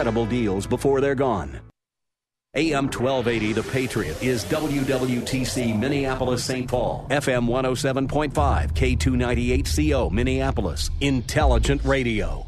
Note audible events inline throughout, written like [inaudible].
Incredible deals before they're gone. AM 1280 The Patriot is WWTC Minneapolis St. Paul, FM 107.5, K298CO Minneapolis, Intelligent Radio.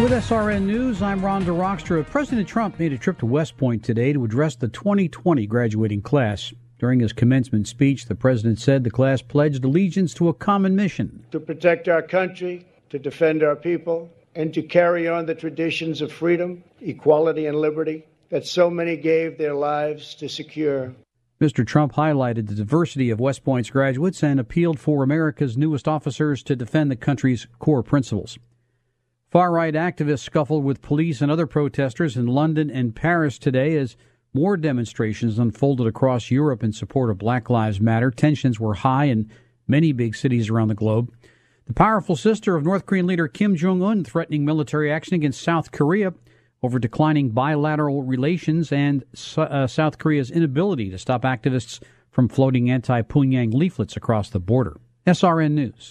With SRN News, I'm Ron Rockstra. President Trump made a trip to West Point today to address the 2020 graduating class. During his commencement speech, the president said the class pledged allegiance to a common mission to protect our country, to defend our people, and to carry on the traditions of freedom, equality, and liberty that so many gave their lives to secure. Mr. Trump highlighted the diversity of West Point's graduates and appealed for America's newest officers to defend the country's core principles. Far right activists scuffled with police and other protesters in London and Paris today as more demonstrations unfolded across Europe in support of Black Lives Matter. Tensions were high in many big cities around the globe. The powerful sister of North Korean leader Kim Jong un threatening military action against South Korea over declining bilateral relations and uh, South Korea's inability to stop activists from floating anti Pyongyang leaflets across the border. SRN News.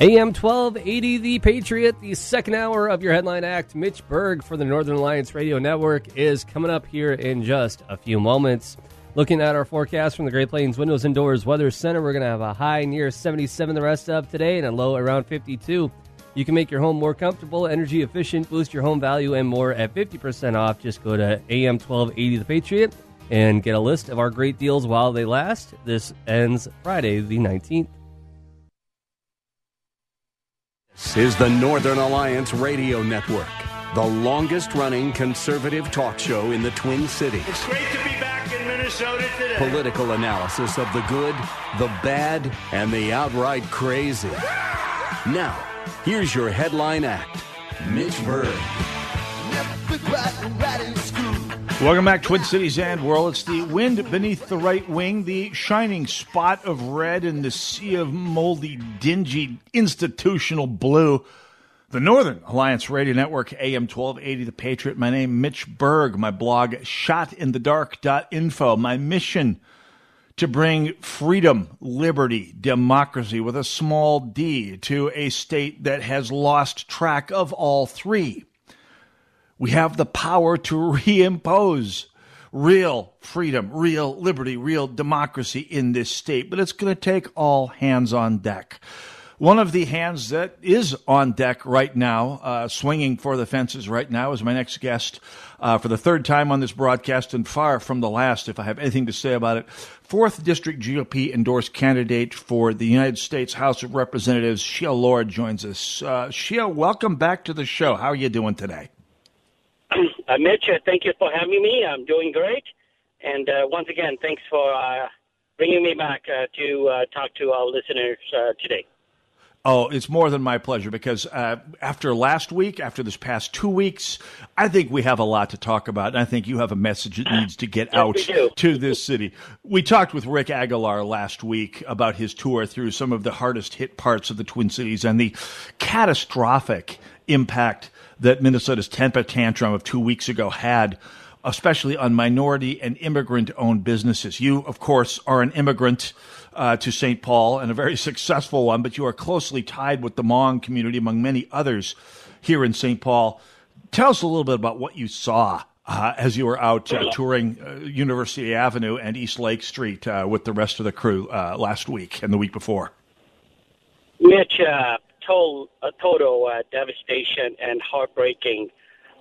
AM 1280, The Patriot, the second hour of your headline act. Mitch Berg for the Northern Alliance Radio Network is coming up here in just a few moments. Looking at our forecast from the Great Plains Windows and Doors Weather Center, we're going to have a high near 77 the rest of today and a low around 52. You can make your home more comfortable, energy efficient, boost your home value, and more at 50% off. Just go to AM 1280 The Patriot and get a list of our great deals while they last. This ends Friday, the 19th. This is the Northern Alliance Radio Network, the longest running conservative talk show in the Twin Cities. It's great to be back in Minnesota today. Political analysis of the good, the bad, and the outright crazy. Now, here's your headline act Mitch Berg. Welcome back, Twin Cities and world. It's the wind beneath the right wing, the shining spot of red in the sea of moldy, dingy, institutional blue. The Northern Alliance Radio Network, AM 1280, The Patriot. My name, Mitch Berg. My blog, shotinthedark.info. My mission to bring freedom, liberty, democracy with a small d to a state that has lost track of all three. We have the power to reimpose real freedom, real liberty, real democracy in this state, but it's going to take all hands on deck. One of the hands that is on deck right now, uh, swinging for the fences right now, is my next guest uh, for the third time on this broadcast and far from the last, if I have anything to say about it. Fourth District GOP endorsed candidate for the United States House of Representatives, Sia Lo, joins us. Uh, Sia, welcome back to the show. How are you doing today? [clears throat] Uh, Mitch, uh, thank you for having me. I'm doing great. And uh, once again, thanks for uh, bringing me back uh, to uh, talk to our listeners today. Oh, it's more than my pleasure because after last week, after this past two weeks, I think we have a lot to talk about. And I think you have a message that needs to get [laughs] out [laughs] to this city. We talked with Rick Aguilar last week about his tour through some of the hardest hit parts of the Twin Cities and the catastrophic impact that Minnesota's temper tantrum of two weeks ago had, especially on minority and immigrant owned businesses. You, of course, are an immigrant uh, to St. Paul and a very [laughs] successful one, but you are closely tied with the Hmong community, among many others here in St. Paul. Tell us a little bit about what you saw uh, as you were out uh, touring uh, University Avenue and East Lake Street uh, with the rest of the crew uh, last week and the week before. Mitch, uh, total, a total uh, devastation and heartbreaking.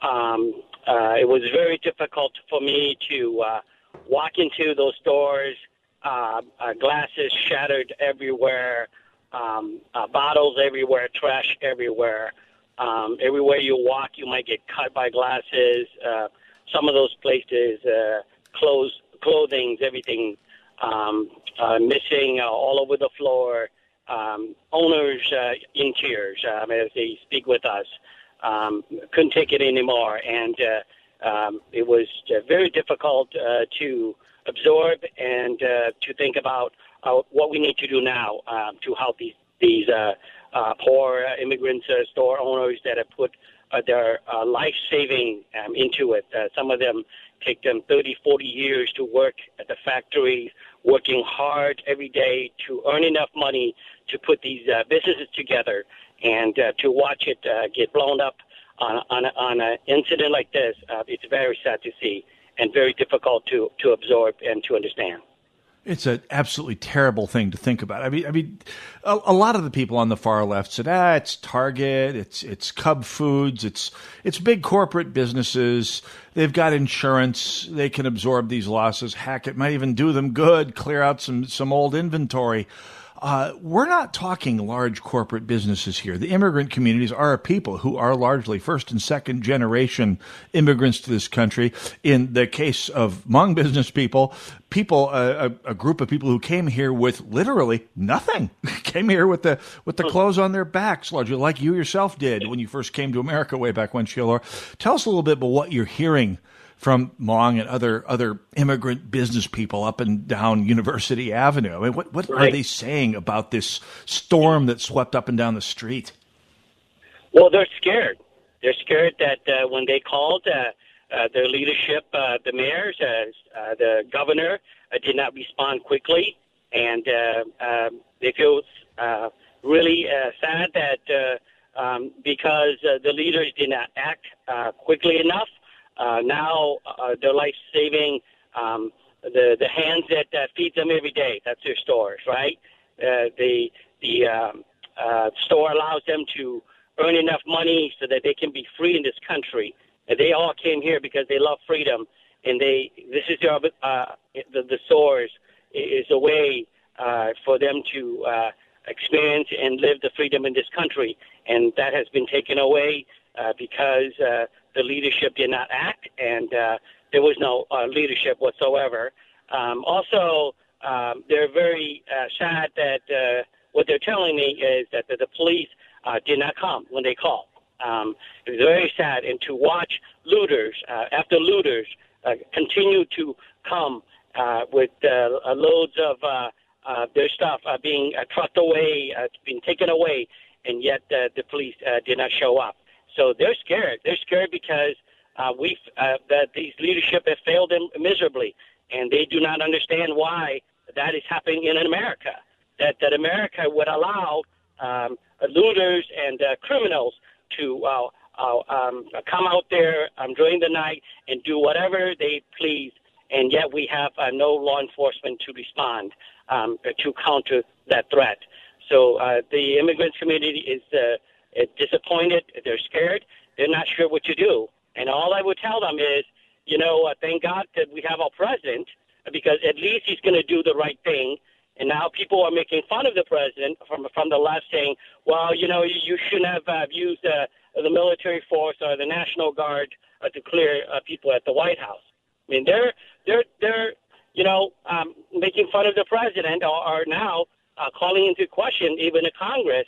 Um, uh, it was very difficult for me to uh, walk into those stores, uh, uh, glasses shattered everywhere, um, uh, bottles everywhere, trash everywhere. Um, everywhere you walk, you might get cut by glasses. Uh, some of those places, uh, clothes, clothing, everything um, uh, missing uh, all over the floor. Um, owners uh, in tears um, as they speak with us. Um, couldn't take it anymore, and uh, um, it was uh, very difficult uh, to absorb and uh, to think about uh, what we need to do now uh, to help these these uh, uh, poor immigrants, uh, store owners that have put uh, their uh, life saving um, into it. Uh, some of them take them 30, 40 years to work at the factory, working hard every day to earn enough money to put these uh, businesses together and uh, to watch it uh, get blown up on, on, on an incident like this, uh, it's very sad to see and very difficult to, to absorb and to understand. It's an absolutely terrible thing to think about. I mean, I mean, a, a, lot of the people on the far left said, "Ah, it's Target, it's it's Cub Foods, it's it's big corporate businesses. They've got insurance. They can absorb these losses. Heck, it might even do them good, clear out some some old inventory." Uh, we're not talking large corporate businesses here. The immigrant communities are people who are largely first and second generation immigrants to this country. In the case of Hmong business people, people, uh, a, a, group of people who came here with literally nothing, [laughs] came here with the with the clothes on their backs, largely like you yourself did when you first came to America way back when, Sia. Tell us a little bit about what you're hearing from Hmong and other other immigrant business people up and down University Avenue. I mean, what what right. are they saying about this storm that swept up and down the street? Well, they're scared. They're scared that uh, when they called, uh, uh, their leadership, uh, the mayors, uh, uh, the governor, did not respond quickly, and um, they feel really sad that um, because the leaders did not act quickly enough uh, now uh, their life saving um, the the hands that feed them every day. That's their stores, right? Uh, the the um, uh, store allows them to earn enough money so that they can be free in this country. And they all came here because they love freedom, and they this is their uh, the the stores is a way uh, for them to uh, experience and live the freedom in this country, and that has been taken away uh, because. Uh, the leadership did not act, and uh, there was no uh, leadership whatsoever. Um, also, um, they're very uh, sad that uh, what they're telling me is that the, the police uh, did not come when they called. Um, it's very sad, and to watch looters uh, after looters uh, continue to come uh, with uh, loads of uh, uh, their stuff uh, being uh, trucked away, uh, being taken away, and yet uh, the police uh, did not show up. So they're scared. They're scared because uh, we uh, that these leadership have failed them miserably, and they do not understand why that is happening in America. That that America would allow um, looters and uh, criminals to uh, uh, um, come out there um, during the night and do whatever they please, and yet we have uh, no law enforcement to respond um, to counter that threat. So uh, the immigrants community is. Uh, disappointed. They're scared. They're not sure what to do. And all I would tell them is, you know, uh, thank God that we have our president because at least he's going to do the right thing. And now people are making fun of the president from from the left, saying, "Well, you know, you shouldn't have uh, used uh, the military force or the National Guard uh, to clear uh, people at the White House." I mean, they're they're they're you know um, making fun of the president, or, or now uh, calling into question even the Congress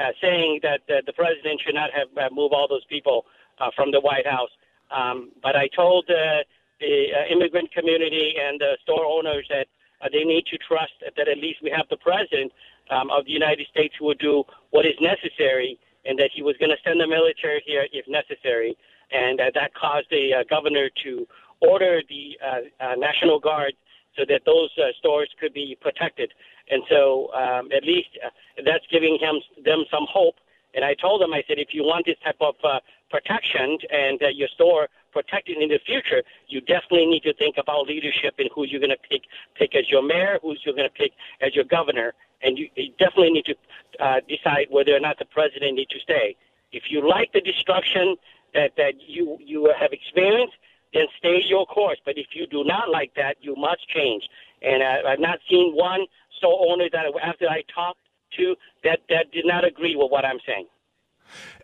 uh, saying that uh, the president should not have uh, moved all those people uh, from the White House. Um, but I told uh, the uh, immigrant community and the store owners that uh, they need to trust that at least we have the president um, of the United States who will do what is necessary, and that he was going to send the military here if necessary. And uh, that caused the uh, governor to order the uh, uh, National Guard so that those uh, stores could be protected. And so um, at least uh, that's giving him them some hope. And I told them, I said, if you want this type of uh, protection and uh, your store protected in the future, you definitely need to think about leadership and who you're going to pick pick as your mayor, who you're going to pick as your governor. and you, you definitely need to uh, decide whether or not the president needs to stay. If you like the destruction that, that you, you have experienced, then stay your course. But if you do not like that, you must change. And uh, I've not seen one store owner that after I talked to that, that did not agree with what I'm saying.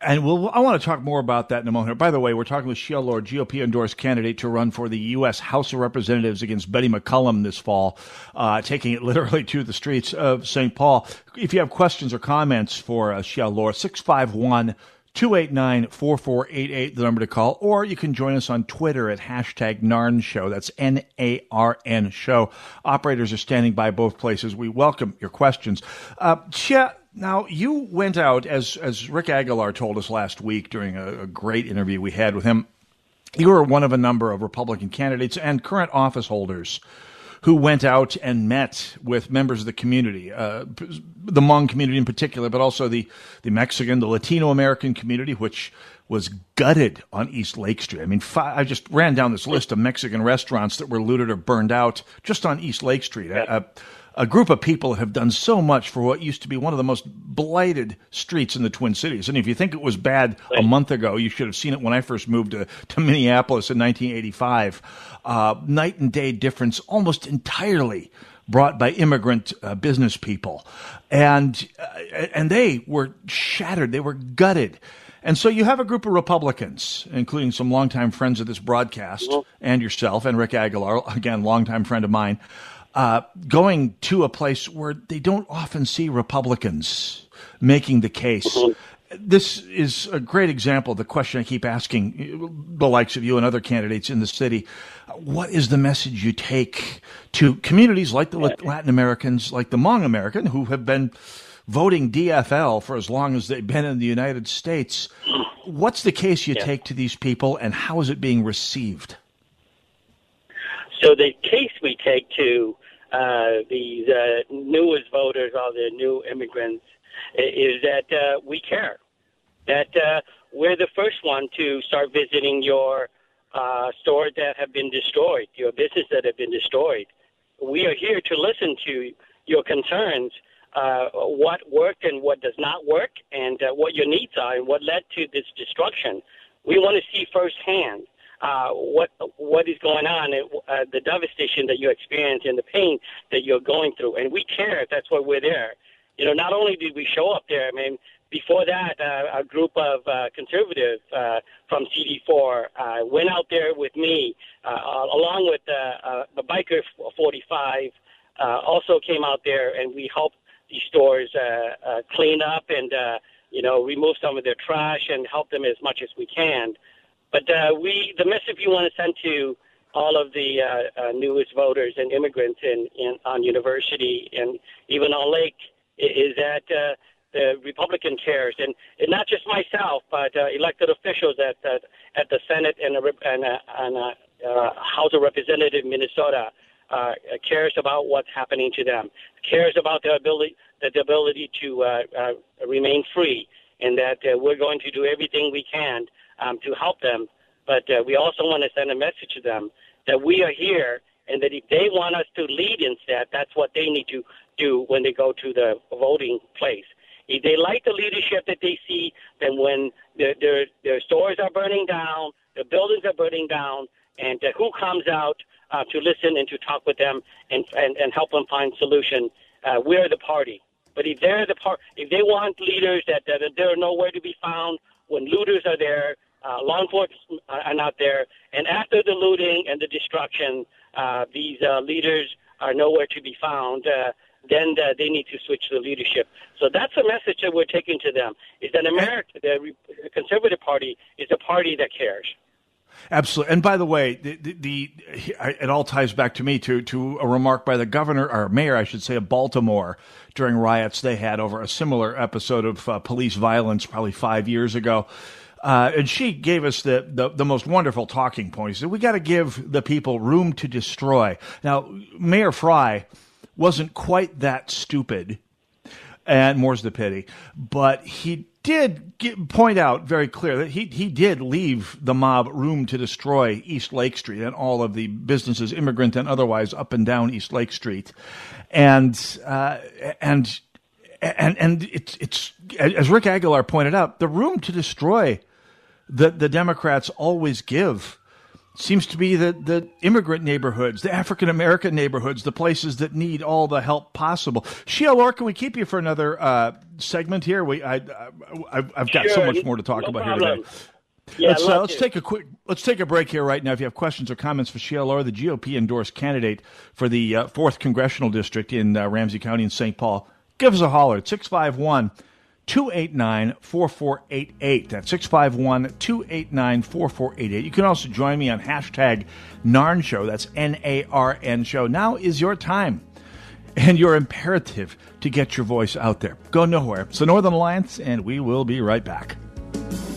And we'll, I want to talk more about that in a moment. By the way, we're talking with Sia Lo, GOP endorsed candidate to run for the U.S. House of Representatives against Betty McCollum this fall, uh, taking it [laughs] literally to the streets of St. Paul. If you have questions or comments for uh, Sia Lo, 651 289 4488, the number to call, or you can join us on Twitter at hashtag NARN Show. That's N A R N Show. Operators are standing by both places. We welcome your questions. Uh, Sia, now you went out, as, as Rick Aguilar told us last week during a, a great interview we had with him. You were one of a number of Republican candidates and current office holders who went out and met with members of the community, uh, the Hmong community in particular, but also the, the Mexican, the Latino American community, which was gutted on East Lake Street. I mean, I just ran down this list of Mexican restaurants that were looted or burned out just on East Lake Street. A, a, a group of people have done so much for what used to be one of the most blighted streets in the Twin Cities. And if you think it was bad a month ago, you should have seen it when I first moved to, to Minneapolis in 1985. Uh, night and day difference almost entirely brought by immigrant uh, business people. And, uh, and they were shattered. They were gutted. And so you have a group of Republicans, including some longtime friends of this broadcast, and yourself, and Rick Aguilar, again, longtime friend of mine, uh, going to a place where they don't often see Republicans making the case. Mm-hmm. This is a great example of the question I keep asking the likes of you and other candidates in the city. What is the message you take to communities like the Latin Americans, like the Hmong American, who have been voting DFL for as long as they've been in the United States? What's the case you yeah. take to these people, and how is it being received? So the case we take to uh, these uh, newest voters, all the new immigrants, is that uh, we care. That uh, we're the first one to start visiting your uh, stores that have been destroyed, your business that have been destroyed. We are here to listen to your concerns, uh, what worked and what does not work, and uh, what your needs are, and what led to this destruction. We want to see firsthand uh, what what is going on, uh, the devastation that you experience, and the pain that you're going through. And we care. That's why we're there. You know, not only did we show up there, I mean, before that, uh, a group of uh, conservatives uh, from CD4 uh, went out there with me, uh, along with uh, uh, the Biker 45, uh, also came out there, and we helped these stores uh, uh, clean up and, uh, you know, remove some of their trash and help them as much as we can. But uh, we, the message we want to send to all of the uh, uh, newest voters and immigrants in, in on University and even on Lake is that uh, the Republican cares, and, and not just myself, but uh, elected officials at at, at the Senate and and, uh, and uh, House of Representatives Minnesota uh, cares about what's happening to them, cares about their ability the ability to uh, uh, remain free, and that uh, we're going to do everything we can um, to help them. But uh, we also want to send a message to them that we are here and that if they want us to lead instead, that's what they need to do when they go to the voting place. If they like the leadership that they see, then when their, their, their stores are burning down, their buildings are burning down, and uh, who comes out uh, to listen and to talk with them and, and, and help them find solution, uh, we're the party. But if they're the part, if they want leaders that, that they're nowhere to be found, when looters are there, uh, law enforcement are not there. And after the looting and the destruction, uh, these uh, leaders are nowhere to be found. Uh, then uh, they need to switch the leadership. So that's the message that we're taking to them: is that America, the Conservative Party, is a party that cares. Absolutely. And by the way, the, the, the, it all ties back to me to to a remark by the governor or mayor, I should say, of Baltimore during riots they had over a similar episode of uh, police violence, probably five years ago. Uh, and she gave us the, the, the, most wonderful talking points said, We got to give the people room to destroy. Now, Mayor Frey wasn't quite that stupid, and more's the pity, but he did get, point out very clear that he, he did leave the mob room to destroy East Lake Street and all of the businesses, immigrant and otherwise, up and down East Lake Street. And, uh, and and and it's it's as Rick Aguilar pointed out, the room to destroy that the Democrats always give seems to be the, the immigrant neighborhoods, the African American neighborhoods, the places that need all the help possible. Sia Lo, can we keep you for another uh, segment here? We, I, I, have got sure, so much more to talk no about problem. here today. Yeah, let's uh, let's to. take a quick let's take a break here right now. If you have questions or comments for Sia Lo, the GOP endorsed candidate for the uh, fourth congressional district in uh, Ramsey County in St. Paul, give us a holler at 651 289 4488. That's 651 289 4488. You can also join me on hashtag NARN Show. That's N A R N Show. Now is your time and your imperative to get your voice out there. Go nowhere. It's the Northern Alliance, and we will be right back.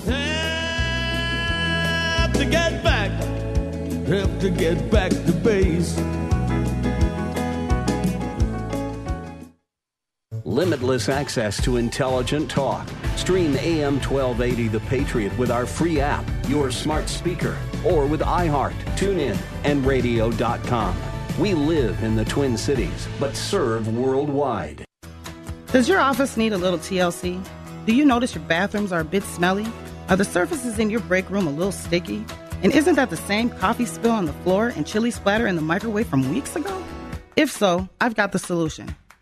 Have to get back, have to get back to base. Limitless access to intelligent talk. Stream AM 1280 The Patriot with our free app, your smart speaker, or with iHeart, TuneIn, and radio.com. We live in the Twin Cities, but serve worldwide. Does your office need a little TLC? Do you notice your bathrooms are a bit smelly? Are the surfaces in your break room a little sticky? And isn't that the same coffee spill on the floor and chili splatter in the microwave from weeks ago? If so, I've got the solution.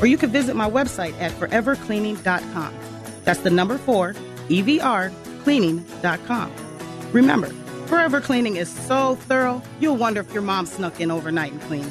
or you can visit my website at forevercleaning.com. That's the number four, EVR, cleaning.com. Remember, Forever Cleaning is so thorough, you'll wonder if your mom snuck in overnight and cleaned.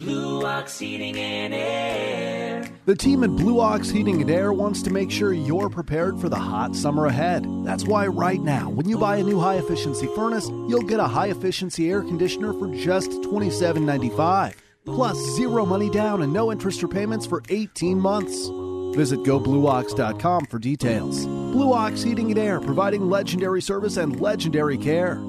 Blue Ox Heating and Air. The team at Blue Ox Heating and Air wants to make sure you're prepared for the hot summer ahead. That's why right now, when you buy a new high efficiency furnace, you'll get a high efficiency air conditioner for just $27.95. Plus zero money down and no interest or payments for 18 months. Visit goblueox.com for details. Blue Ox Heating and Air, providing legendary service and legendary care.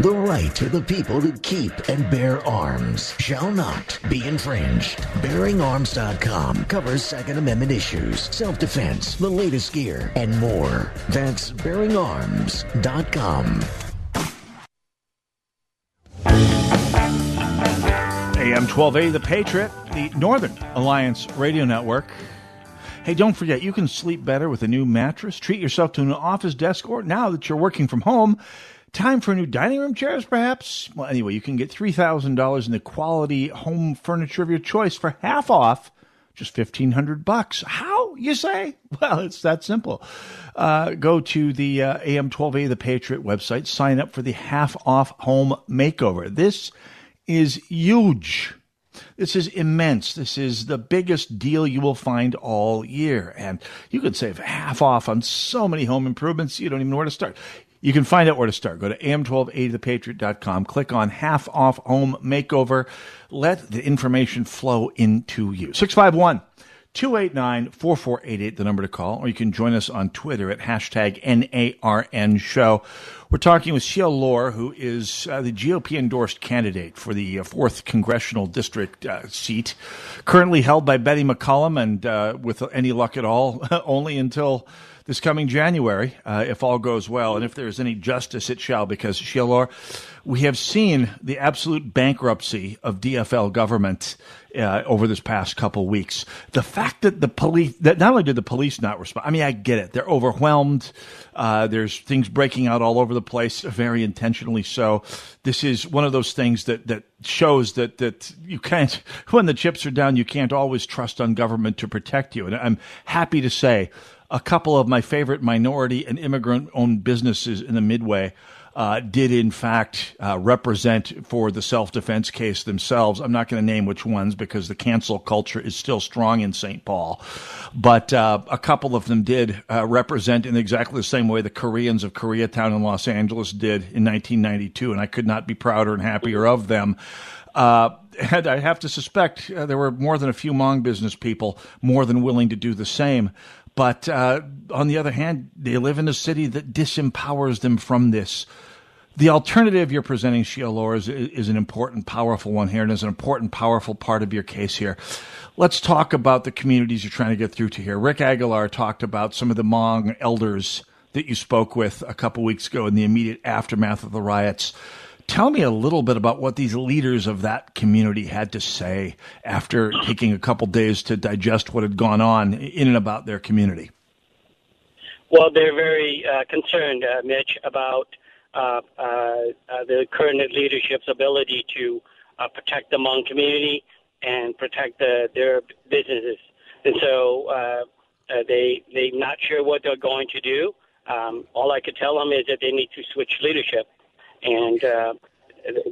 The right of the people to keep and bear arms shall not be infringed. BearingArms.com covers Second Amendment issues, self-defense, the latest gear, and more. That's BearingArms.com. AM 12A, The Patriot, the Northern Alliance Radio Network. Hey, don't forget, you can sleep better with a new mattress. Treat yourself to an office desk, or now that you're working from home, Time for new dining room chairs, perhaps? Well, anyway, you can get $3,000 in the quality home furniture of your choice for half off, just 1500 bucks. How, you say? [laughs] Well, it's that simple. Uh, go to the uh, AM1280 The Patriot website, sign up for the half off home makeover. This is huge. This is immense. This is the biggest deal you will find all year. And you could save half off on so many home improvements, you don't even know where to start. You can find out where to start. Go to am1280thepatriot.com, click on half off home makeover. Let the information flow into you. 651 289 4488, the number to call, or you can join us on Twitter at hashtag NARN show. We're talking with Sia Lo, who is uh, the GOP endorsed candidate for the uh, 4th Congressional District uh, seat, currently held by Betty McCollum, and uh, with any luck at all, [laughs] only until this coming January, uh, if all goes well. And if there is any justice, it shall, because Sia Lo, we have seen the absolute bankruptcy of DFL government uh, over this past couple weeks. The fact that the police, that not only did the police not respond, I mean, I get it. They're overwhelmed. Uh, there's things breaking out all over the place, very intentionally so. This is one of those things that, that shows that, that you can't, [laughs] when the chips are down, you can't always trust on government to protect you. And I'm happy to say a couple of my favorite minority and immigrant owned businesses in the Midway uh, did in fact uh, represent for the self defense case themselves. I'm not going to name which ones because the cancel culture is still strong in St. Paul, but uh, a couple of them did uh, represent in exactly the same way the Koreans of Koreatown in Los Angeles did in 1992, and I could not be prouder and happier of them. Uh, and I have to suspect uh, there were more than a few Hmong business people more than willing to do the same. But uh, on the other hand, they live in a city that disempowers them from this. The alternative you're presenting, Sia is, is an important, powerful one here, and is an important, powerful part of your case here. Let's talk about the communities you're trying to get through to here. Rick Aguilar talked about some of the Hmong elders that you spoke with a couple weeks ago in the immediate aftermath of the riots. Tell me a little bit about what these leaders of that community had to say after taking a couple days to digest what had gone on in and about their community. Well, they're very uh, concerned, uh, Mitch, about uh, uh, uh, the current leadership's ability to uh, protect the Hmong community and protect the, their businesses. And so they they're not sure what they're going to do. Um, all I could tell them is that they need to switch leadership, and uh,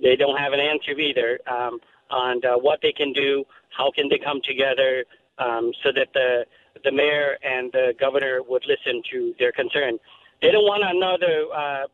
they don't have an answer either um, on uh, what they can do. How can they come together um, so that the the mayor and the governor would listen to their concern? They don't want another uh,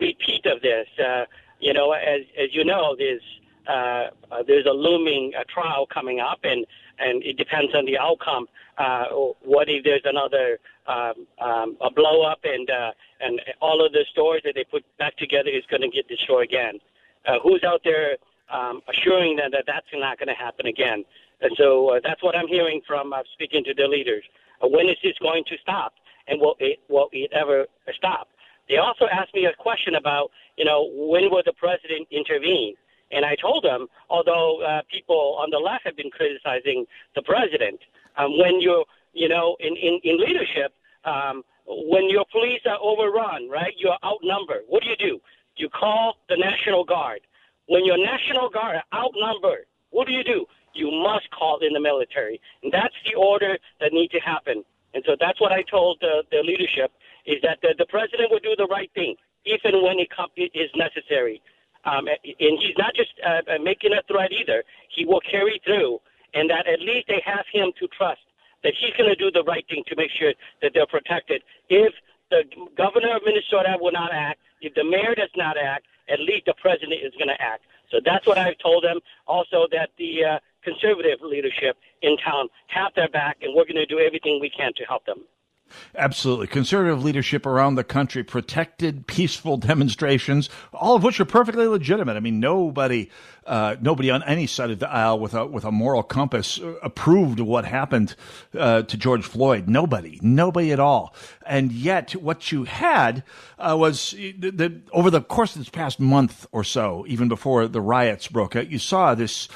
repeat of this. Uh, you know, as as you know, there's uh, there's a looming uh, trial coming up, and and it depends on the outcome. Uh, what if there's another um, um, a blow up, and uh, and all of the stores that they put back together is going to get destroyed again? Uh, who's out there um, assuring them that that's not going to happen again? And so uh, that's what I'm hearing from uh, speaking to the leaders. Uh, when is this going to stop? And will it, will it ever stop? They also asked me a question about, you know, when will the president intervene? And I told them, although uh, people on the left have been criticizing the president, um, when you're, you know, in, in, in leadership, um, when your police are overrun, right, you're outnumbered. What do you do? You call the National Guard. When your National Guard are outnumbered, what do you do? You must call in the military. And that's the order that needs to happen. And so that's what I told the, the leadership is that the, the president will do the right thing and when it is necessary. Um, and he's not just uh, uh, making a threat either. He will carry through, and that at least they have him to trust that he's going to do the right thing to make sure that they're protected. If the governor of Minnesota will not act, if the mayor does not act, at least the president is going to act. So that's what I've told them. Also, that the uh, conservative leadership in town have their back, and we're going to do everything we can to help them. Absolutely. Conservative leadership around the country protected peaceful [laughs] demonstrations, all of which are perfectly legitimate. I mean, nobody, uh, nobody on any side of the aisle with a, with a moral compass approved what happened uh, to George Floyd. Nobody, nobody at all. And yet, what you had uh, was that over the course of this past month or so, even before the riots broke out, you saw this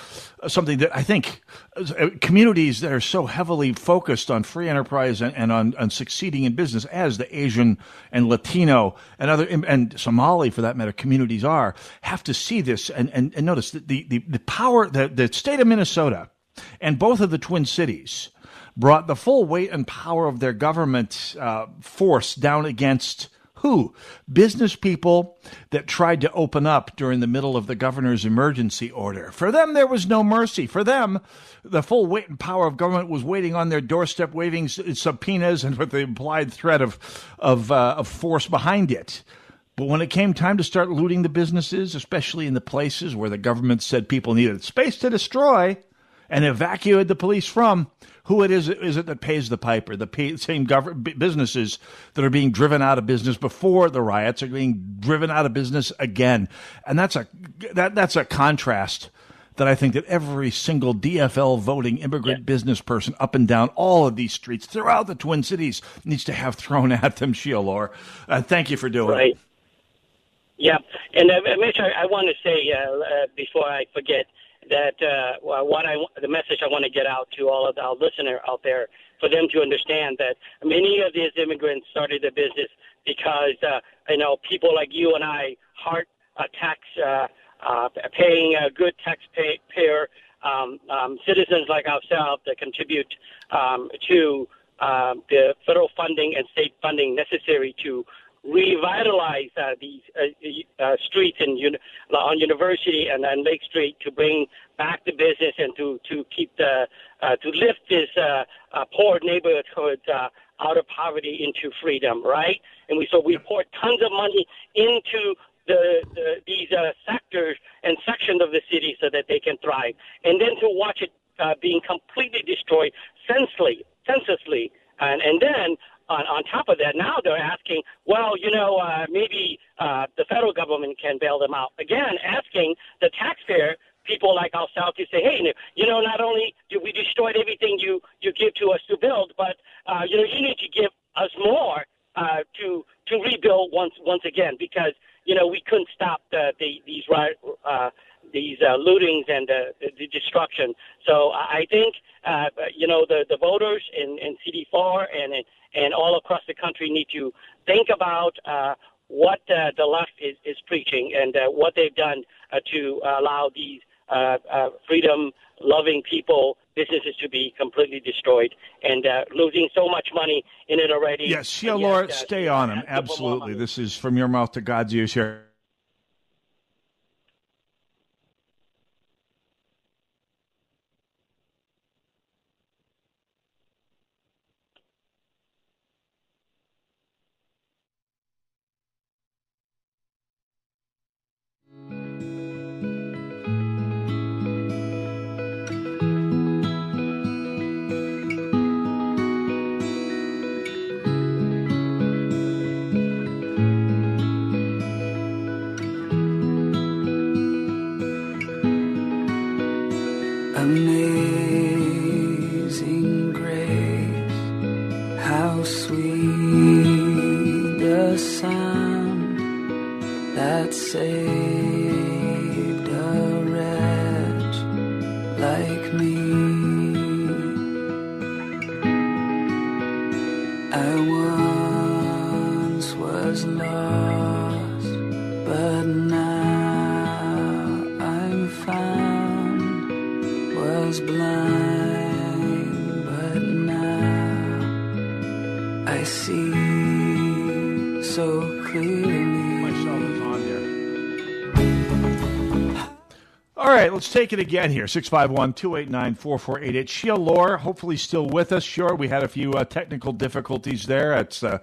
uh, something that I think uh, communities that are so heavily focused on free enterprise and, and on, on succeeding in business, as the Asian and Latino and other and Somali, for that matter, communities are, have to see this and, and, and notice that the, the, the power, the, the state of Minnesota and both of the Twin Cities brought the full weight and power of their government uh, force down against who? Business people that tried to open up during the middle of the governor's emergency order. For them, there was no mercy. For them, the full weight and power of government was waiting on their doorstep, waving subpoenas and with the implied threat of, of, uh, of force behind it. But when it came time to start looting the businesses, especially in the places where the government said people needed space to destroy, and evacuated the police from, who it is is it that pays the piper? The pay, same government businesses that are being driven out of business before the riots are being driven out of business again, and that's a that that's a contrast that I think that every single DFL voting immigrant yeah. business person up and down all of these streets throughout the Twin Cities needs to have thrown [laughs] at them, Sia uh, thank you for doing right. it. Yeah, and uh, Mitch, I, I want to say uh, uh, before I forget that uh, what I the message I want to get out to all of our listener out there for them to understand that many of these immigrants started their business because uh, you know people like you and I heart uh, tax uh, uh, paying a good taxpayer um, um, citizens like ourselves that contribute um, to uh, the federal funding and state funding necessary to revitalize uh, these uh, uh, streets in uni- on University and, and Lake Street to bring back the business and to to keep the uh, to lift this uh, uh, poor neighborhood uh, out of poverty into freedom, right? And we so we pour tons of money into the, the these uh, sectors and sections of the city so that they can thrive, and then to watch it uh, being completely destroyed senselessly, senselessly, and and then on, on top of that, now they're asking, well, you know, uh, maybe uh, the federal government can bail them out. Again, asking the taxpayer, people like ourselves, to say, hey, you know, not only do we destroyed everything you you give to us to build, but uh, you know, you need to give us more uh, to to rebuild once once again because you know we couldn't stop the, the these uh, these uh, lootings and uh, the destruction. So I think uh, you know the the voters in, in CD4 and and all across the country need to think about uh, what uh, the left is, is preaching and uh, what they've done uh, to allow these uh, uh, freedom loving people businesses to be completely destroyed and uh, losing so much money in it already. Yes, yeah, Laura, stay on him. Absolutely. This is from your mouth to God's ears here. I'm. Let's take it again here 651 289 4488. Sia Lo, hopefully still with us. Sure, we had a few uh, technical difficulties there. It's uh,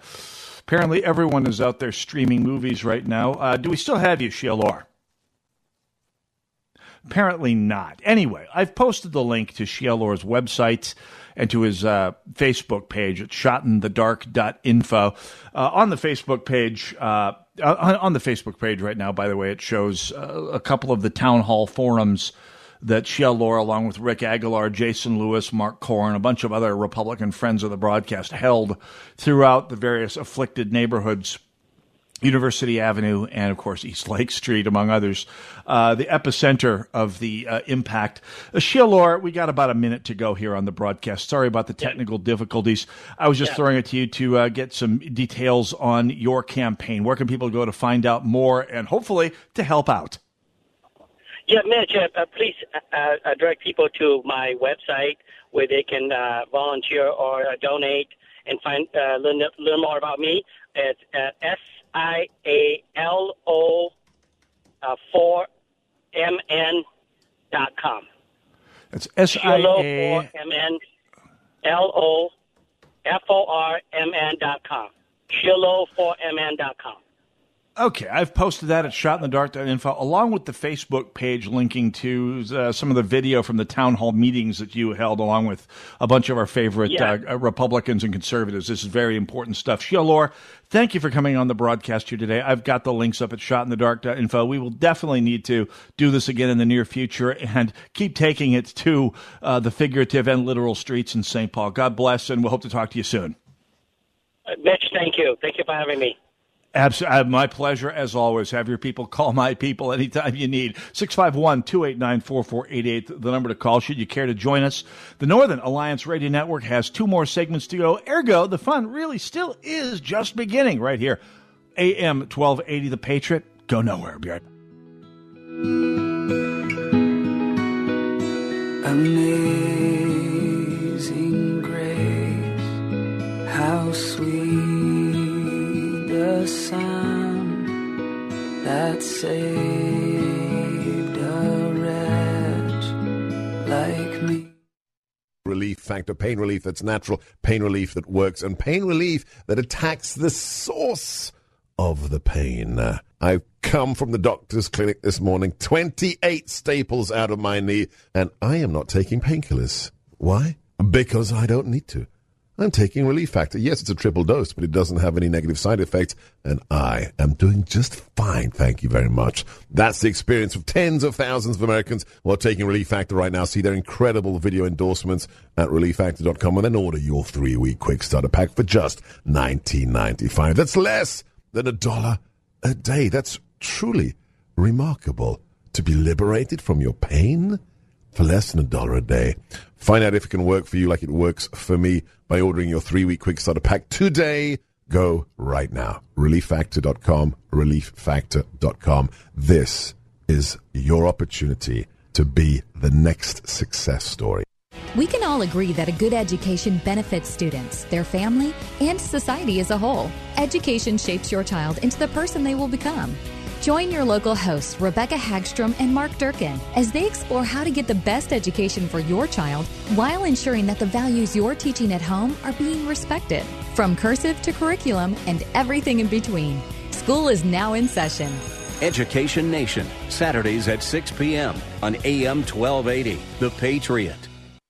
Apparently, everyone is out there streaming movies right now. Uh, do we still have you, Sia Lo? Apparently not. Anyway, I've posted the link to Sia Lo's website and to his uh, Facebook page at shotinthedark.info. Uh, on the Facebook page, uh, on, on, the Facebook page right now, by the way, it shows uh, a couple of the town hall forums that Sia Lo, along with Rick Aguilar, Jason Lewis, Mark Korn, a bunch of other Republican friends of the broadcast, held throughout the various afflicted neighborhoods University Avenue, and of course East Lake Street, among others, uh, the epicenter of the uh, impact. Uh, Sia Lo, we got about a minute to go here on the broadcast. Sorry about the technical yeah. difficulties. I was just yeah. throwing it to you to uh, get some details on your campaign. Where can people go to find out more and hopefully to help out? Yeah, Mitch, uh, please uh, uh, direct people to my website where they can uh, volunteer or uh, donate and find uh, learn, learn more about me. It's uh, S I A L O four M N dot com. That's S I A M N L O F O R M N dot com. Shiloh4mn dot com. Okay, I've posted that at shotinthedark.info along with the Facebook page linking to uh, some of the video from the town hall meetings that you held along with a bunch of our favorite Yeah. uh, Republicans and conservatives. This is very important stuff. Sia Lo, thank you for coming on the broadcast here today. I've got the links up at shotinthedark.info. We will definitely need to do this again in the near future and keep taking it to uh, the figurative and literal streets in St. Paul. God bless, and we'll hope to talk to you soon. Uh, Mitch, thank you. Thank you for having me. Absolutely. Uh, my pleasure, as always. Have your people call my people anytime you need. 651 289 4488, the number to call should you care to join us. The Northern Alliance Radio Network has two more segments to go. Ergo, the fun really still is just beginning right here. AM 1280, The Patriot. Go nowhere. Be right back. That saved a wretch like me. relief factor, pain relief that's natural, pain relief that works, and pain relief that attacks the source of the pain. I've come from the doctor's clinic this morning, 28 staples out of my knee, and I am not taking painkillers. Why? Because I don't need to. I'm taking Relief Factor. Yes, it's a triple dose, but it doesn't have any negative side effects, and I am doing just fine. Thank you very much. That's the experience of tens of thousands of Americans who are taking Relief Factor right now. See their incredible video endorsements at relieffactor.com and then order your three week quick starter pack for just $19.95. That's less than a dollar a day. That's truly remarkable. To be liberated from your pain for less than a dollar a day. Find out if it can work for you like it works for me by ordering your three week quick starter pack today. Go right now. ReliefFactor.com, ReliefFactor.com. This is your opportunity to be the next success story. We can all agree that a good education benefits students, their family, and society as a whole. Education shapes your child into the person they will become. Join your local hosts, Rebecca Hagstrom and Mark Durkin, as they explore how to get the best education for your child while ensuring that the values you're teaching at home are being respected. From cursive to curriculum and everything in between. School is now in session. Education Nation, Saturdays at 6 p.m. on AM 1280. The Patriot.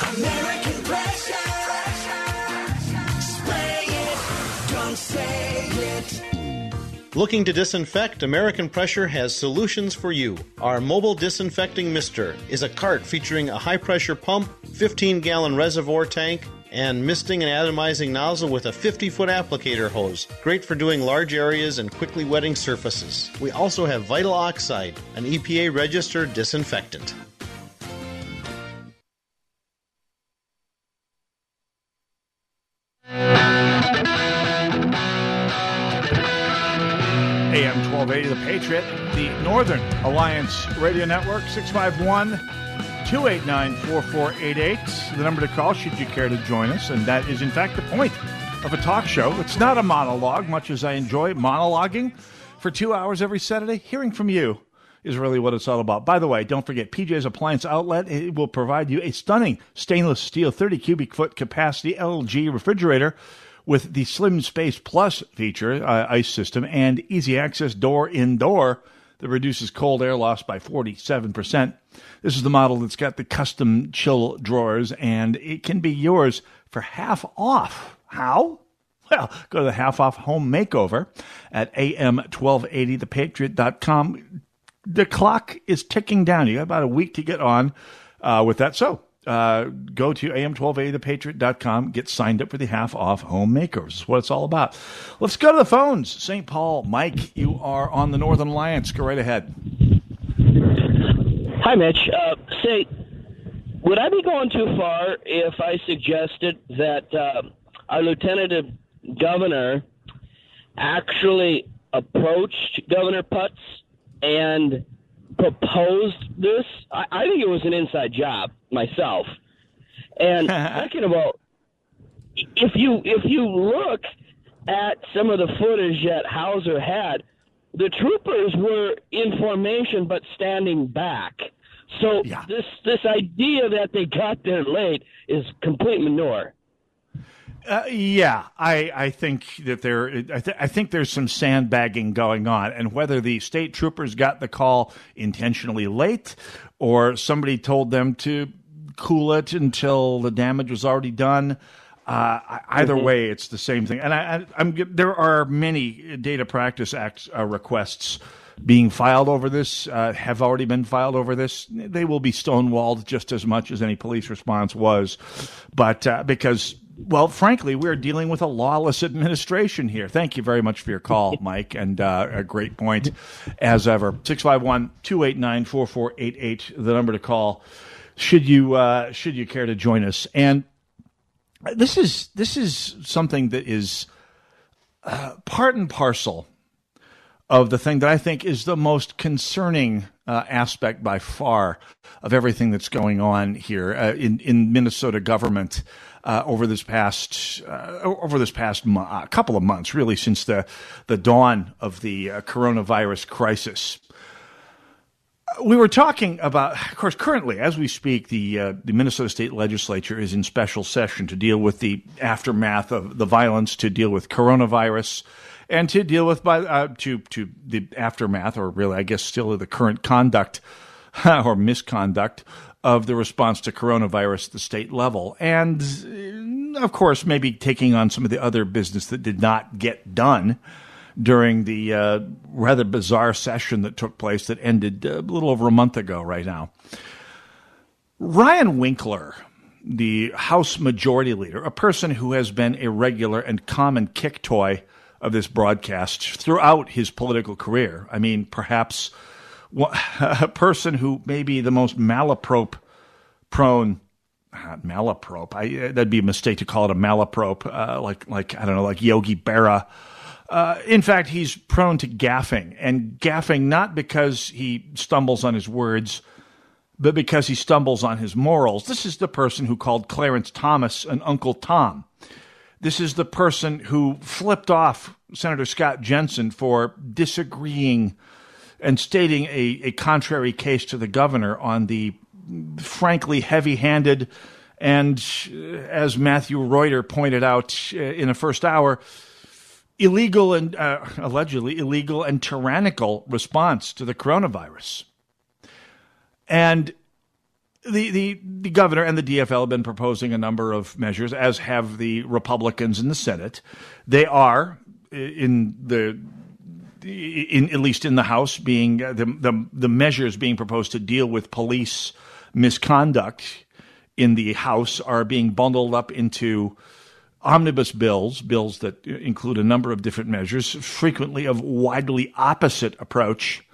American pressure. Spray it, don't say it. Looking to disinfect, American Pressure has solutions for you. Our mobile disinfecting mister is a cart featuring a high pressure pump, 15 gallon reservoir tank, and misting and atomizing nozzle with a 50 foot applicator hose. Great for doing large areas and quickly wetting surfaces. We also have Vital Oxide, an EPA registered disinfectant. AM 1280, The Patriot, the Northern Alliance Radio Network, 651 289 4488. The number to call should you care to join us. And that is, in fact, the point of a talk show. It's not a monologue, much as I enjoy monologuing for two hours every Saturday. Hearing from you is really what it's all about. By the way, don't forget PJ's Appliance Outlet. It will provide you a stunning stainless steel 30 cubic foot capacity LG refrigerator with the Slim Space Plus feature, uh, ice system, and easy access door indoor that reduces cold air loss by 47%. This is the model that's got the custom chill drawers, and it can be yours for half off. How? Well, go to the half off home makeover at am1280thepatriot.com. The clock is ticking down. You got about a week to get on uh, with that. So uh, go to am1280thepatriot.com, get signed up for the half off home makeovers. That's what it's all about. Let's go to the phones. St. Paul, Mike, you are on the Northern Alliance. Go right ahead. Hi, Mitch. Uh, say, would I be going too far if I suggested that uh, our lieutenant governor actually approached Governor Putz and proposed this? I, I think it was an inside job myself. And [laughs] second of all, if you if you look at some of the footage that Hauser had, the troopers were in formation but standing back. So this this idea that they got there late is complete manure. Uh, yeah, I, I think that there I, th- I think there's some sandbagging going on, and whether the state troopers got the call intentionally late or somebody told them to cool it until the damage was already done. Uh, either Mhm. way, it's the same thing. And I, I, I'm there are many data practice acts uh, requests being filed over this, uh, have already been filed over this. They will be stonewalled just as much as any police response was, but uh, because. Well, frankly, we're dealing with a lawless administration here. Thank you very much for your call, [laughs] Mike, and uh, a great point as ever. 651 289 4488, the number to call should you uh, should you care to join us. And this is this is something that is uh, part and parcel of the thing that I think is the most concerning uh, aspect by far of everything that's going on here uh, in in Minnesota government uh, over this past uh, over this past mo- uh, couple of months, really since the the dawn of the uh, coronavirus crisis. We were talking about, of course, currently as we speak, the uh, the Minnesota State Legislature is in special session to deal with the aftermath of the violence, to deal with coronavirus, and to deal with by uh, to to the aftermath, or really, I guess, still the current conduct [laughs] or misconduct of the response to coronavirus at the state level, and uh, of course, maybe taking on some of the other business that did not get done during the uh, rather bizarre session that took place that ended uh, a little over a month ago, right now. Ryan Winkler, the House Majority Leader, a person who has been a regular and common kick toy of this broadcast throughout his political career. I mean, perhaps [laughs] a person who may be the most malaprop prone. Uh, malaprop. I, that'd be a mistake to call it a malaprop, uh, like like I don't know, like Yogi Berra. Uh, in fact, he's prone to gaffing, and gaffing not because he stumbles on his words, but because he stumbles on his morals. This is the person who called Clarence Thomas an Uncle Tom. This is the person who flipped off Senator Scott Jensen for disagreeing and stating a, a contrary case to the governor on the frankly heavy handed and, uh, as Matthew Reuter pointed out uh, in the first hour, illegal and uh, allegedly illegal and tyrannical response to the coronavirus. And the, the, the governor and the DFL have been proposing a number of measures, as have the Republicans in the Senate. They are in the in at least in the House being the, the the measures being proposed to deal with police misconduct in the House are being bundled up into omnibus bills, bills that include a number of different measures, frequently of widely opposite approach,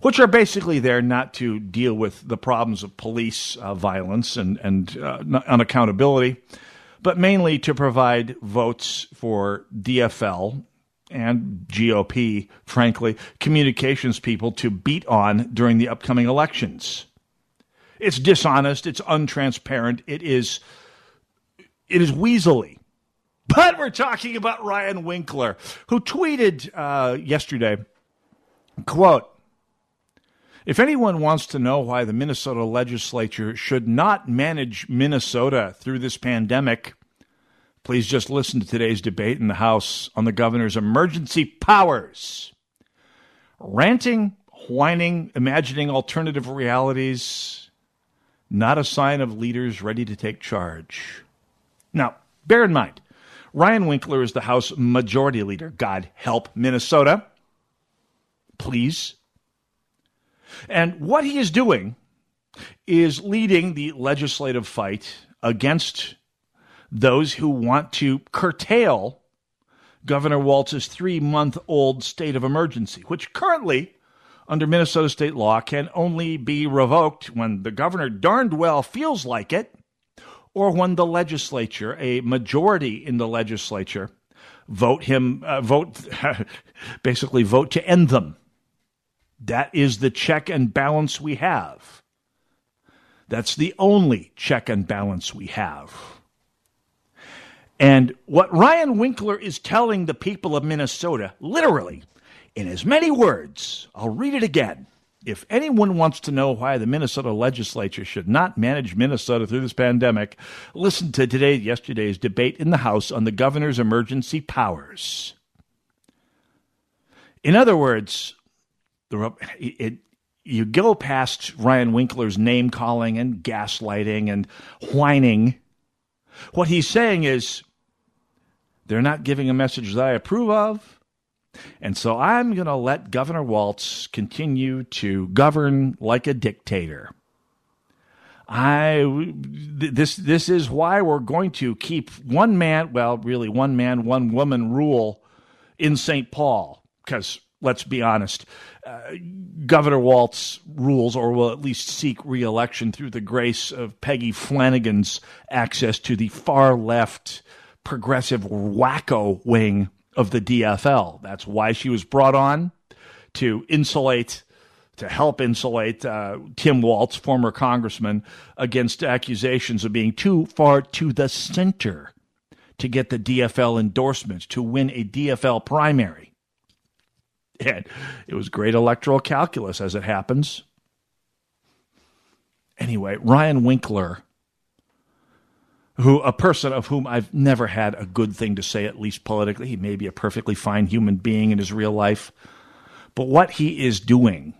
which are basically there not to deal with the problems of police uh, violence and, and uh, unaccountability, but mainly to provide votes for DFL and GOP, frankly, communications people to beat on during the upcoming elections. It's dishonest, it's untransparent, it is it is weaselly. But we're talking about Ryan Winkler, who tweeted uh, yesterday, quote, if anyone wants to know why the Minnesota legislature should not manage Minnesota through this pandemic, please just listen to today's debate in the House on the governor's emergency powers. Ranting, whining, imagining alternative realities, not a sign of leaders ready to take charge. Now, bear in mind, Ryan Winkler is the House Majority Leader. God help Minnesota. Please. And what he is doing is leading the legislative fight against those who want to curtail Governor Walz's three month old state of emergency, which currently, under Minnesota state law, can only be revoked when the governor darned well feels like it or when the legislature, a majority in the legislature, vote him, uh, vote, [laughs] basically vote to end them. That is the check and balance we have. That's the only check and balance we have. And what Ryan Winkler is telling the people of Minnesota, literally, in as many words, I'll read it again. If anyone wants to know why the Minnesota legislature should not manage Minnesota through this pandemic, listen to today, yesterday's debate in the House on the governor's emergency powers. In other words, the, it, you go past Ryan Winkler's name calling and gaslighting and whining. What he's saying is, they're not giving a message that I approve of. And so I'm going to let Governor Walz continue to govern like a dictator. I this this is why we're going to keep one man, well, really one man, one woman rule in St. Paul because let's be honest, uh, Governor Walz rules, or will at least seek reelection through the grace of Peggy Flanagan's access to the far left progressive wacko wing of the DFL. That's why she was brought on to insulate, to help insulate uh, Tim Walz, former congressman, against accusations of being too far to the center to get the DFL endorsements to win a DFL primary. And it was great electoral calculus as it happens. Anyway, Ryan Winkler who a person of whom I've never had a good thing to say, at least politically. He may be a perfectly fine human being in his real life, but what he is doing,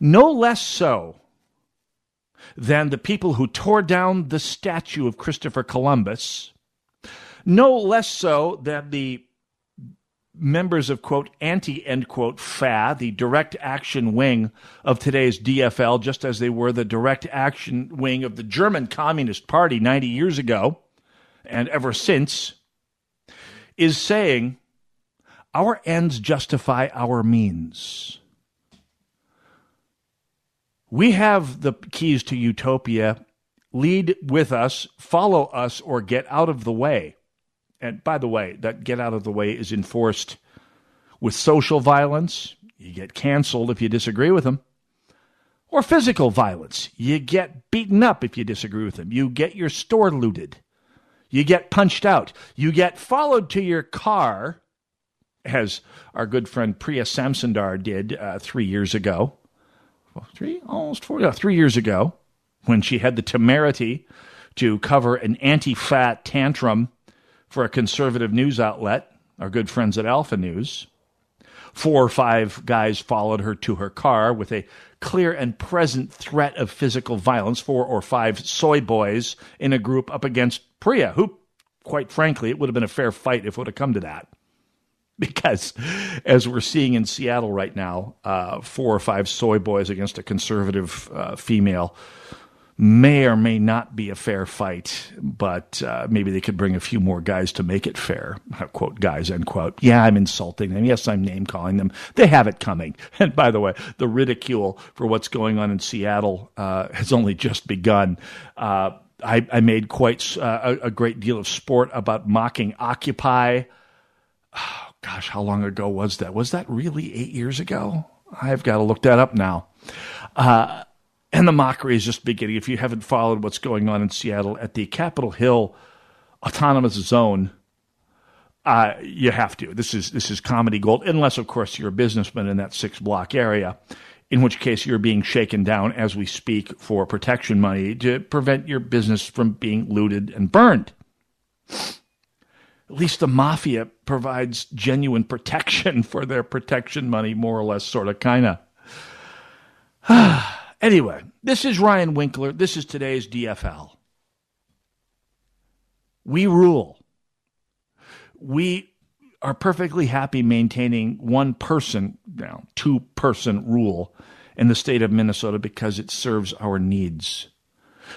no less so than the people who tore down the statue of Christopher Columbus, no less so than the members of quote anti end quote FA, the direct action wing of today's DFL, just as they were the direct action wing of the German Communist Party 90 years ago and ever since, is saying our ends justify our means. We have the keys to utopia. Lead with us, follow us, or get out of the way. And by the way, that get out of the way is enforced with social violence. You get canceled if you disagree with them. Or physical violence. You get beaten up if you disagree with them. You get your store looted. You get punched out. You get followed to your car, as our good friend Preya Samsundar did uh, three years ago. Well, three, almost four, three years ago, when she had the temerity to cover an Antifa tantrum for a conservative news outlet, our good friends at Alpha News. Four or five guys followed her to her car with a clear and present threat of physical violence. Four or five soy boys in a group up against Preya, who, quite frankly, it would have been a fair fight if it would have come to that. [laughs] Because, as we're seeing in Seattle right now, uh, four or five soy boys against a conservative uh, female may or may not be a fair fight, but uh, maybe they could bring a few more guys to make it fair. Quote, guys, end quote. Yeah, I'm insulting them. Yes, I'm name calling them. They have it coming. [laughs] And by the way, the ridicule for what's going on in Seattle uh, has only just begun. Uh, I, I, made quite uh, a, a, great deal of sport about mocking Occupy. Oh, gosh, how long ago was that? Was that really eight years ago? I've got to look that up now. Uh, and the mockery is just beginning. If you haven't followed what's going on in Seattle at the Capitol Hill Autonomous Zone, uh, you have to. This is this is comedy gold, unless of course you're a businessman in that six block area, in which case you're being shaken down as we speak for protection money to prevent your business from being looted and burned. At least the mafia provides genuine protection [laughs] for their protection money, more or less, sort of, kind of. [sighs] Anyway, this is Ryan Winkler. This is today's DFL. We rule. we are perfectly happy maintaining one person, know, two person rule in the state of Minnesota because it serves our needs.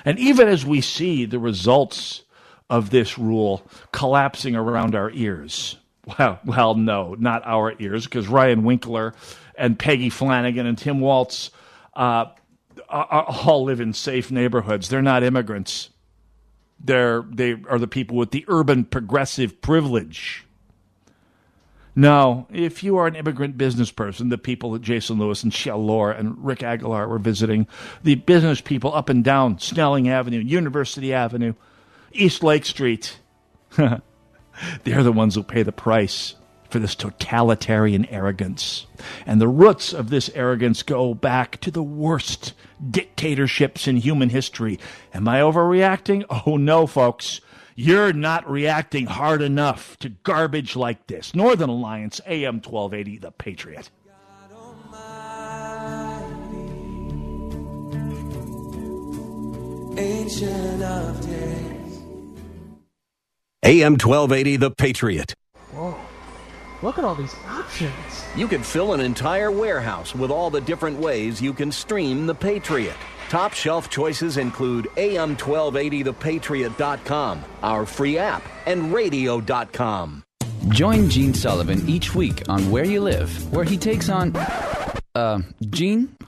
And even as we see the results of this rule collapsing around our ears, well, well, no, not our ears, because Ryan Winkler and Peggy Flanagan and Tim Walz uh, Uh, uh, all live in safe neighborhoods. They're not immigrants. They're they are the people with the urban progressive privilege. Now, if you are an immigrant business person, the people that Jason Lewis and Sia Lo and Rick Aguilar were visiting, the business people up and down Snelling Avenue, University Avenue, East Lake Street, [laughs] they're the ones who pay the price for this totalitarian arrogance. And the roots of this arrogance go back to the worst dictatorships in human history. Am I overreacting? [laughs] Oh no, folks. You're not reacting hard enough to garbage like this. Northern Alliance, AM 1280, The Patriot. Ancient of days. AM 1280, The Patriot. Whoa. Look at all these options. You could fill an entire warehouse with all the different ways you can stream The Patriot. Top shelf choices include AM1280thepatriot.com, our free app, and radio.com. Join Gene Sullivan each week on Where You Live, where he takes on. Uh, Gene,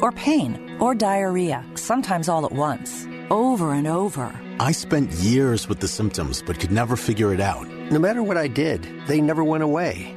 or pain, or diarrhea, sometimes all at once, over and over. I spent years with the symptoms but could never figure it out. No matter what I did, they never went away.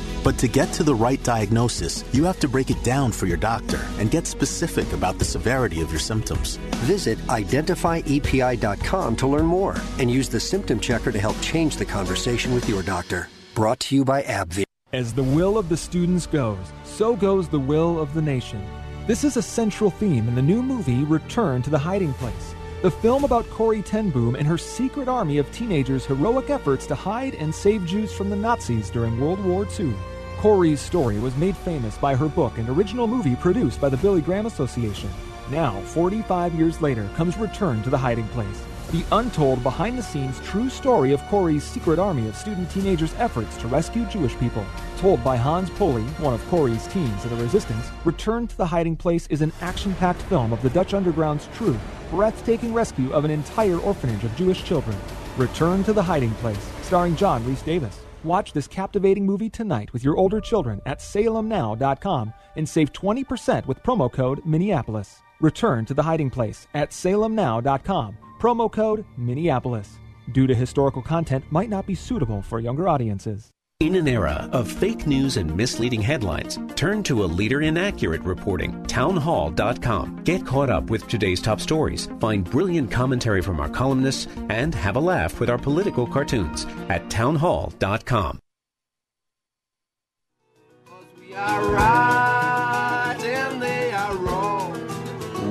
But to get to the right diagnosis, you have to break it down for your doctor and get specific about the severity of your symptoms. Visit identifyepi.com to learn more and use the symptom checker to help change the conversation with your doctor. Brought to you by AbbVie. As the will of the students goes, so goes the will of the nation. This is a central theme in the new movie Return to the Hiding Place, the film about Corrie ten Boom and her secret army of teenagers' heroic efforts to hide and save Jews from the Nazis during World War II. Corrie's story was made famous by her book and original movie produced by the Billy Graham Association. Now, 45 years later, comes Return to the Hiding Place, the untold behind the scenes true story of Corrie's secret army of student teenagers' efforts to rescue Jewish people. Told by Hans Poley, one of Corrie's teams in the resistance, Return to the Hiding Place is an action packed film of the Dutch underground's true, breathtaking rescue of an entire orphanage of Jewish children. Return to the Hiding Place, starring John Rhys-Davies. Watch this captivating movie tonight with your older children at salemnow.com and save 20% with promo code Minneapolis. Return to the hiding place at salemnow.com. Promo code Minneapolis. Due to historical content might not be suitable for younger audiences. In an era of fake news and misleading headlines, turn to a leader in accurate reporting, townhall.com. Get caught up with today's top stories, find brilliant commentary from our columnists, and have a laugh with our political cartoons at townhall.com.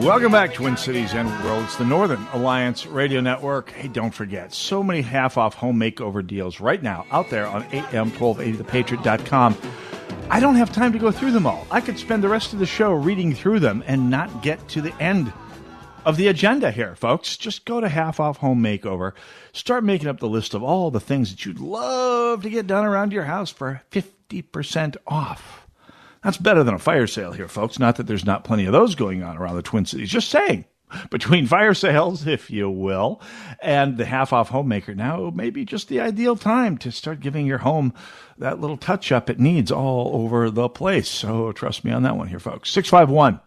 Welcome back, Twin Cities and World. It's the Northern Alliance Radio Network. Hey, don't forget, so many half off home makeover deals right now out there on AM1280thepatriot.com. I don't have time to go through them all. I could spend the rest of the show reading through them and not get to the end of the agenda here, folks. Just go to Half Off Home Makeover. Start making up the list of all the things that you'd love to get done around your house for 50% off. That's better than a fire sale here, folks. Not that there's not plenty of those going on around the Twin Cities. Just saying. between fire sales, if you will, and the half off homemaker. Now may be just the ideal time to start giving your home that little touch up it needs all over the place. So trust me on that one here, folks. 651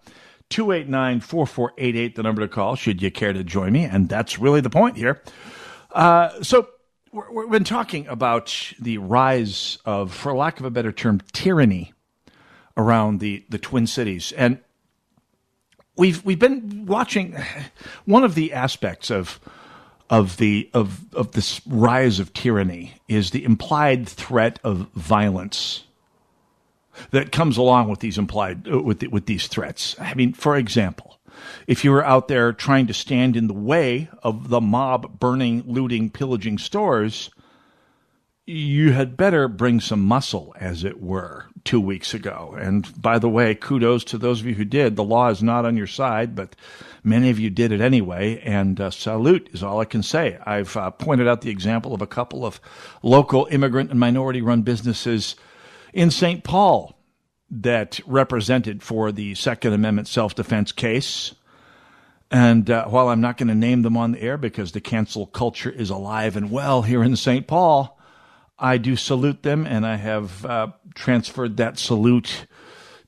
289 4488, the number to call, should you care to join me. And that's really the point here. Uh, so we've been talking about the rise of, for lack of a better term, tyranny around the, the Twin Cities. And we've we've been watching [sighs] one of the aspects of of the of of this rise of tyranny is the implied threat of violence that comes along with these implied uh, with the, with these threats. I mean, for example, if you were out there trying to stand in the way of the mob burning, looting, pillaging stores, you had better bring some muscle, as it were, two weeks ago. And by the way, kudos to those of you who did. The law is not on your side, but many of you did it anyway. And uh, salute is all I can say. I've uh, pointed out the example of a couple of local immigrant and minority run businesses in St. Paul that represented for the Second Amendment self defense case. And uh, while I'm not going to name them on the air because the cancel culture is alive and well here in St. Paul, I do salute them, and I have uh, transferred that salute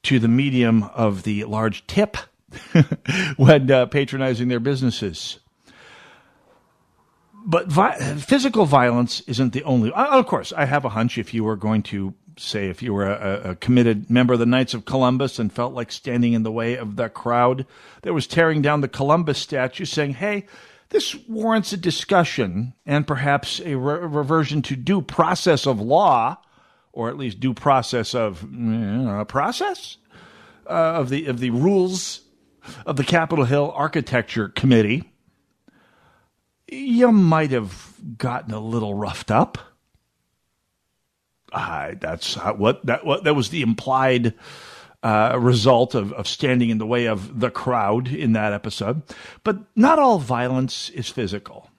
to the medium of the large tip [laughs] when uh, patronizing their businesses. But vi- physical violence isn't the only. Uh, of course, I have a hunch if you were going to say if you were a, a, committed member of the Knights of Columbus and felt like standing in the way of the crowd that was tearing down the Columbus statue, saying, "Hey, this warrants a discussion and perhaps a re- reversion to due process of law, or at least due process of uh, process uh, of the of the rules of the Capitol Hill Architecture Committee. You might have gotten a little roughed up. Uh, that's what that what that was the implied uh, result of, of standing in the way of the crowd in that episode. But not all violence is physical.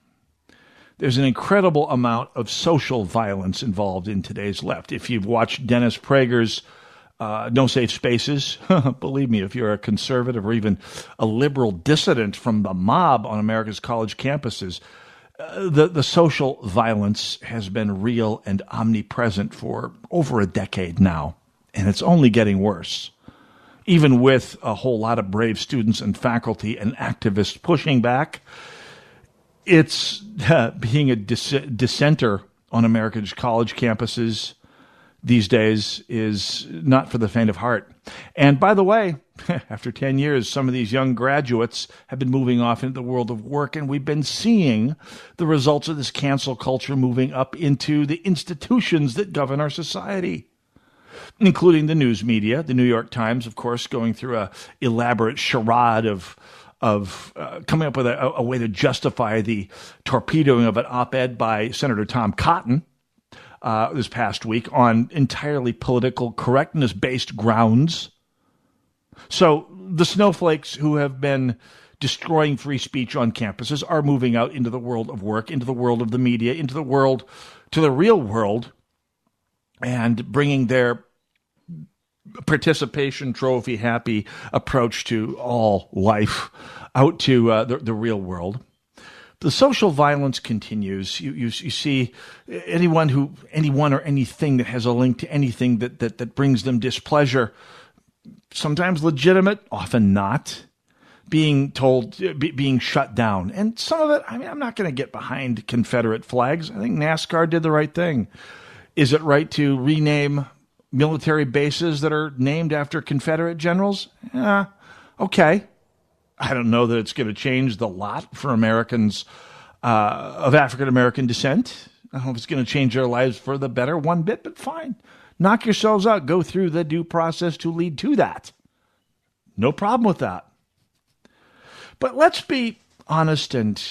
There's an incredible amount of social violence involved in today's left. If you've watched Dennis Prager's uh, No Safe Spaces, [laughs] believe me, if you're a conservative or even a liberal dissident from the mob on America's college campuses, uh, the, the social violence has been real and omnipresent for over a decade now, and it's only getting worse even with a whole lot of brave students and faculty and activists pushing back, it's uh, [laughs] being a dis- dissenter on American college campuses these days is not for the faint of heart. And by the way, [laughs] after 10 years, some of these young graduates have been moving off into the world of work, and we've been seeing the results of this cancel culture moving up into the institutions that govern our society including the news media. The New York Times, of course, going through a elaborate charade of of uh, coming up with a, a, way to justify the torpedoing of an op-ed by Senator Tom Cotton uh, this past week on entirely political correctness-based grounds. So the snowflakes who have been destroying free speech on campuses are moving out into the world of work, into the world of the media, into the world, to the real world, and bringing their participation trophy happy approach to all life out to uh, the, the real world. The social violence continues. You, you, you see anyone who, anyone or anything that has a link to anything that, that, that brings them displeasure, sometimes legitimate, often not, being told, be, being shut down. And some of it, I mean, I'm not going to get behind Confederate flags. I think NASCAR did the right thing. Is it right to rename military bases that are named after Confederate generals? Yeah, okay. I don't know that it's going to change the lot for Americans uh, of African American descent. I don't know if it's going to change their lives for the better one bit, but fine. Knock yourselves out. Go through the due process to lead to that. No problem with that. But let's be honest and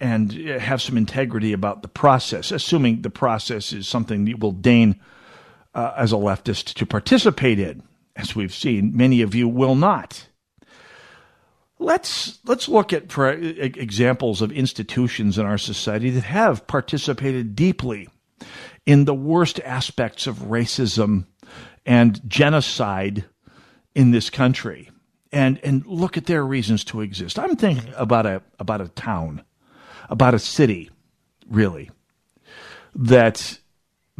and have some integrity about the process, assuming the process is something that will deign uh, as a leftist to participate in. As we've seen, many of you will not. Let's let's look at for examples of institutions in our society that have participated deeply in the worst aspects of racism and genocide in this country. and and look at their reasons to exist. I'm thinking about a about a town, about a city, really, that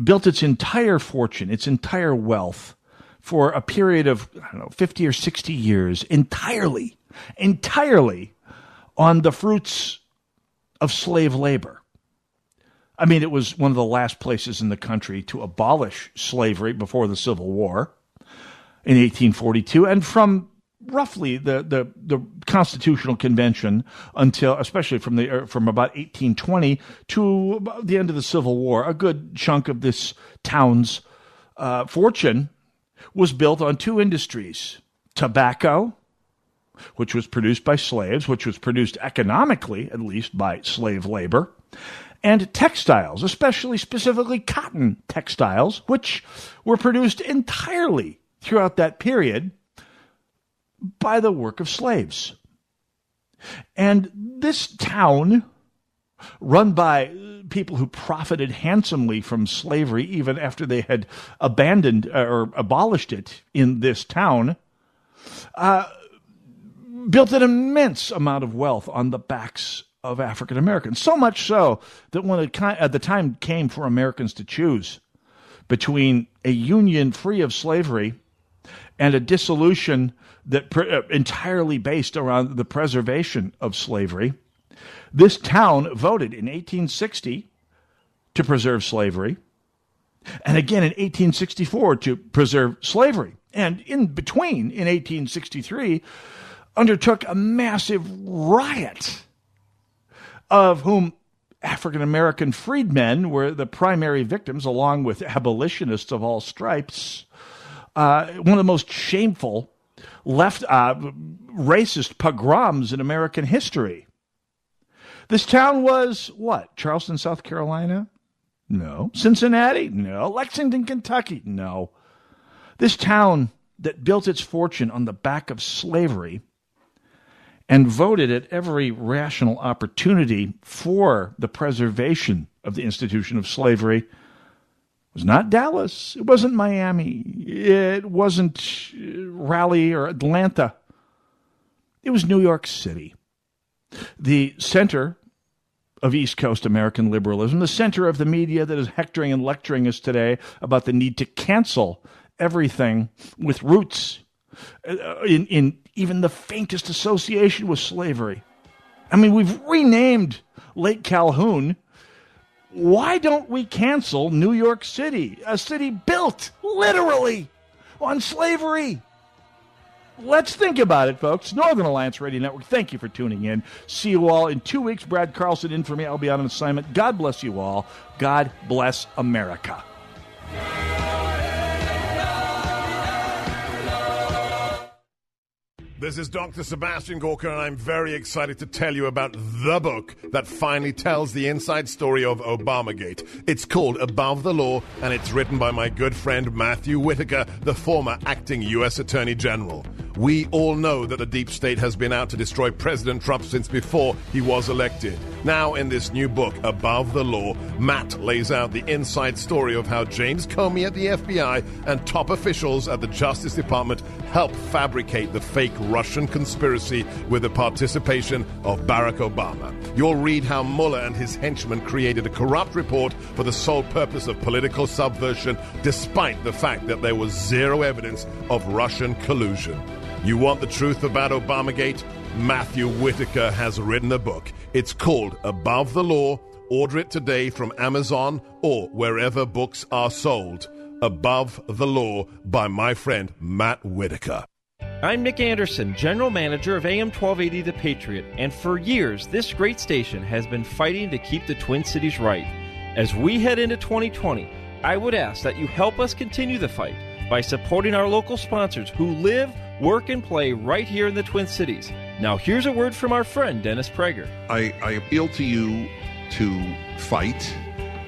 built its entire fortune, its entire wealth for a period of I don't know, 50 or 60 years entirely entirely on the fruits of slave labor. I mean, it was one of the last places in the country to abolish slavery before the Civil War in 1842 and from roughly the, the, the Constitutional Convention until, especially from the er, from about 1820 to the end of the Civil War, a good chunk of this town's uh, fortune was built on two industries: tobacco, which was produced by slaves, which was produced economically, at least by slave labor, and textiles, especially specifically cotton textiles, which were produced entirely throughout that period by the work of slaves. And this town, run by people who profited handsomely from slavery even after they had abandoned uh, or abolished it in this town, uh, built an immense amount of wealth on the backs of African Americans. So much so that when it, uh, the time came for Americans to choose between a union free of slavery and a dissolution that pre- uh, entirely based around the preservation of slavery. This town voted in 1860 to preserve slavery, and again in 1864 to preserve slavery. And in between, in 1863, undertook a massive riot, of whom African American freedmen were the primary victims, along with abolitionists of all stripes. Uh, one of the most shameful left uh, racist pogroms in American history. This town was what? Charleston, South Carolina? No. Cincinnati? No. Lexington, Kentucky? No. This town that built its fortune on the back of slavery and voted at every rational opportunity for the preservation of the institution of slavery was not Dallas. It wasn't Miami. It wasn't Raleigh or Atlanta. It was New York City, the center of East Coast American liberalism, the center of the media that is hectoring and lecturing us today about the need to cancel everything with roots uh, in, in even the faintest association with slavery. I mean, we've renamed Lake Calhoun why don't we cancel New York City, a city built literally on slavery? Let's think about it, folks. Northern Alliance Radio Network, thank you for tuning in. See you all in two weeks. Brad Carlson in for me. I'll be on an assignment. God bless you all. God bless America. This is Dr. Sebastian Gorka, and I'm very excited to tell you about the book that finally tells the inside story of Obamagate. It's called Above the Law, and it's written by my good friend Matthew Whitaker, the former acting U.S. Attorney General. We all know that the deep state has been out to destroy President Trump since before he was elected. Now, in this new book, Above the Law, Matt lays out the inside story of how James Comey at the FBI and top officials at the Justice Department helped fabricate the fake Russian conspiracy with the participation of Barack Obama. You'll read how Mueller and his henchmen created a corrupt report for the sole purpose of political subversion, despite the fact that there was zero evidence of Russian collusion. You want the truth about Obamagate? Matthew Whitaker has written a book. It's called Above the Law. Order it today from Amazon or wherever books are sold. Above the Law by my friend Matt Whitaker. I'm Nick Anderson, General Manager of AM 1280 The Patriot, and for years, this great station has been fighting to keep the Twin Cities right. As we head into 2020, I would ask that you help us continue the fight by supporting our local sponsors who live, work, and play right here in the Twin Cities. Now, here's a word from our friend Dennis Prager. I, I appeal to you to fight.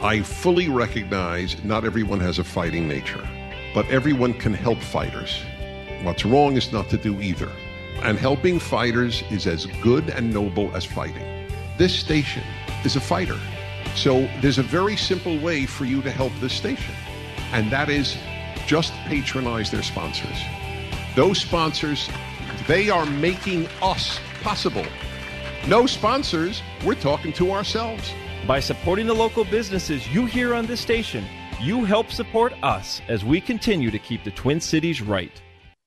I fully recognize not everyone has a fighting nature, but everyone can help fighters. What's wrong is not to do either. And helping fighters is as good and noble as fighting. This station is a fighter. So there's a very simple way for you to help this station, and that is just patronize their sponsors. Those sponsors They are making us possible. No sponsors, we're talking to ourselves. By supporting the local businesses you hear on this station, you help support us as we continue to keep the Twin Cities right.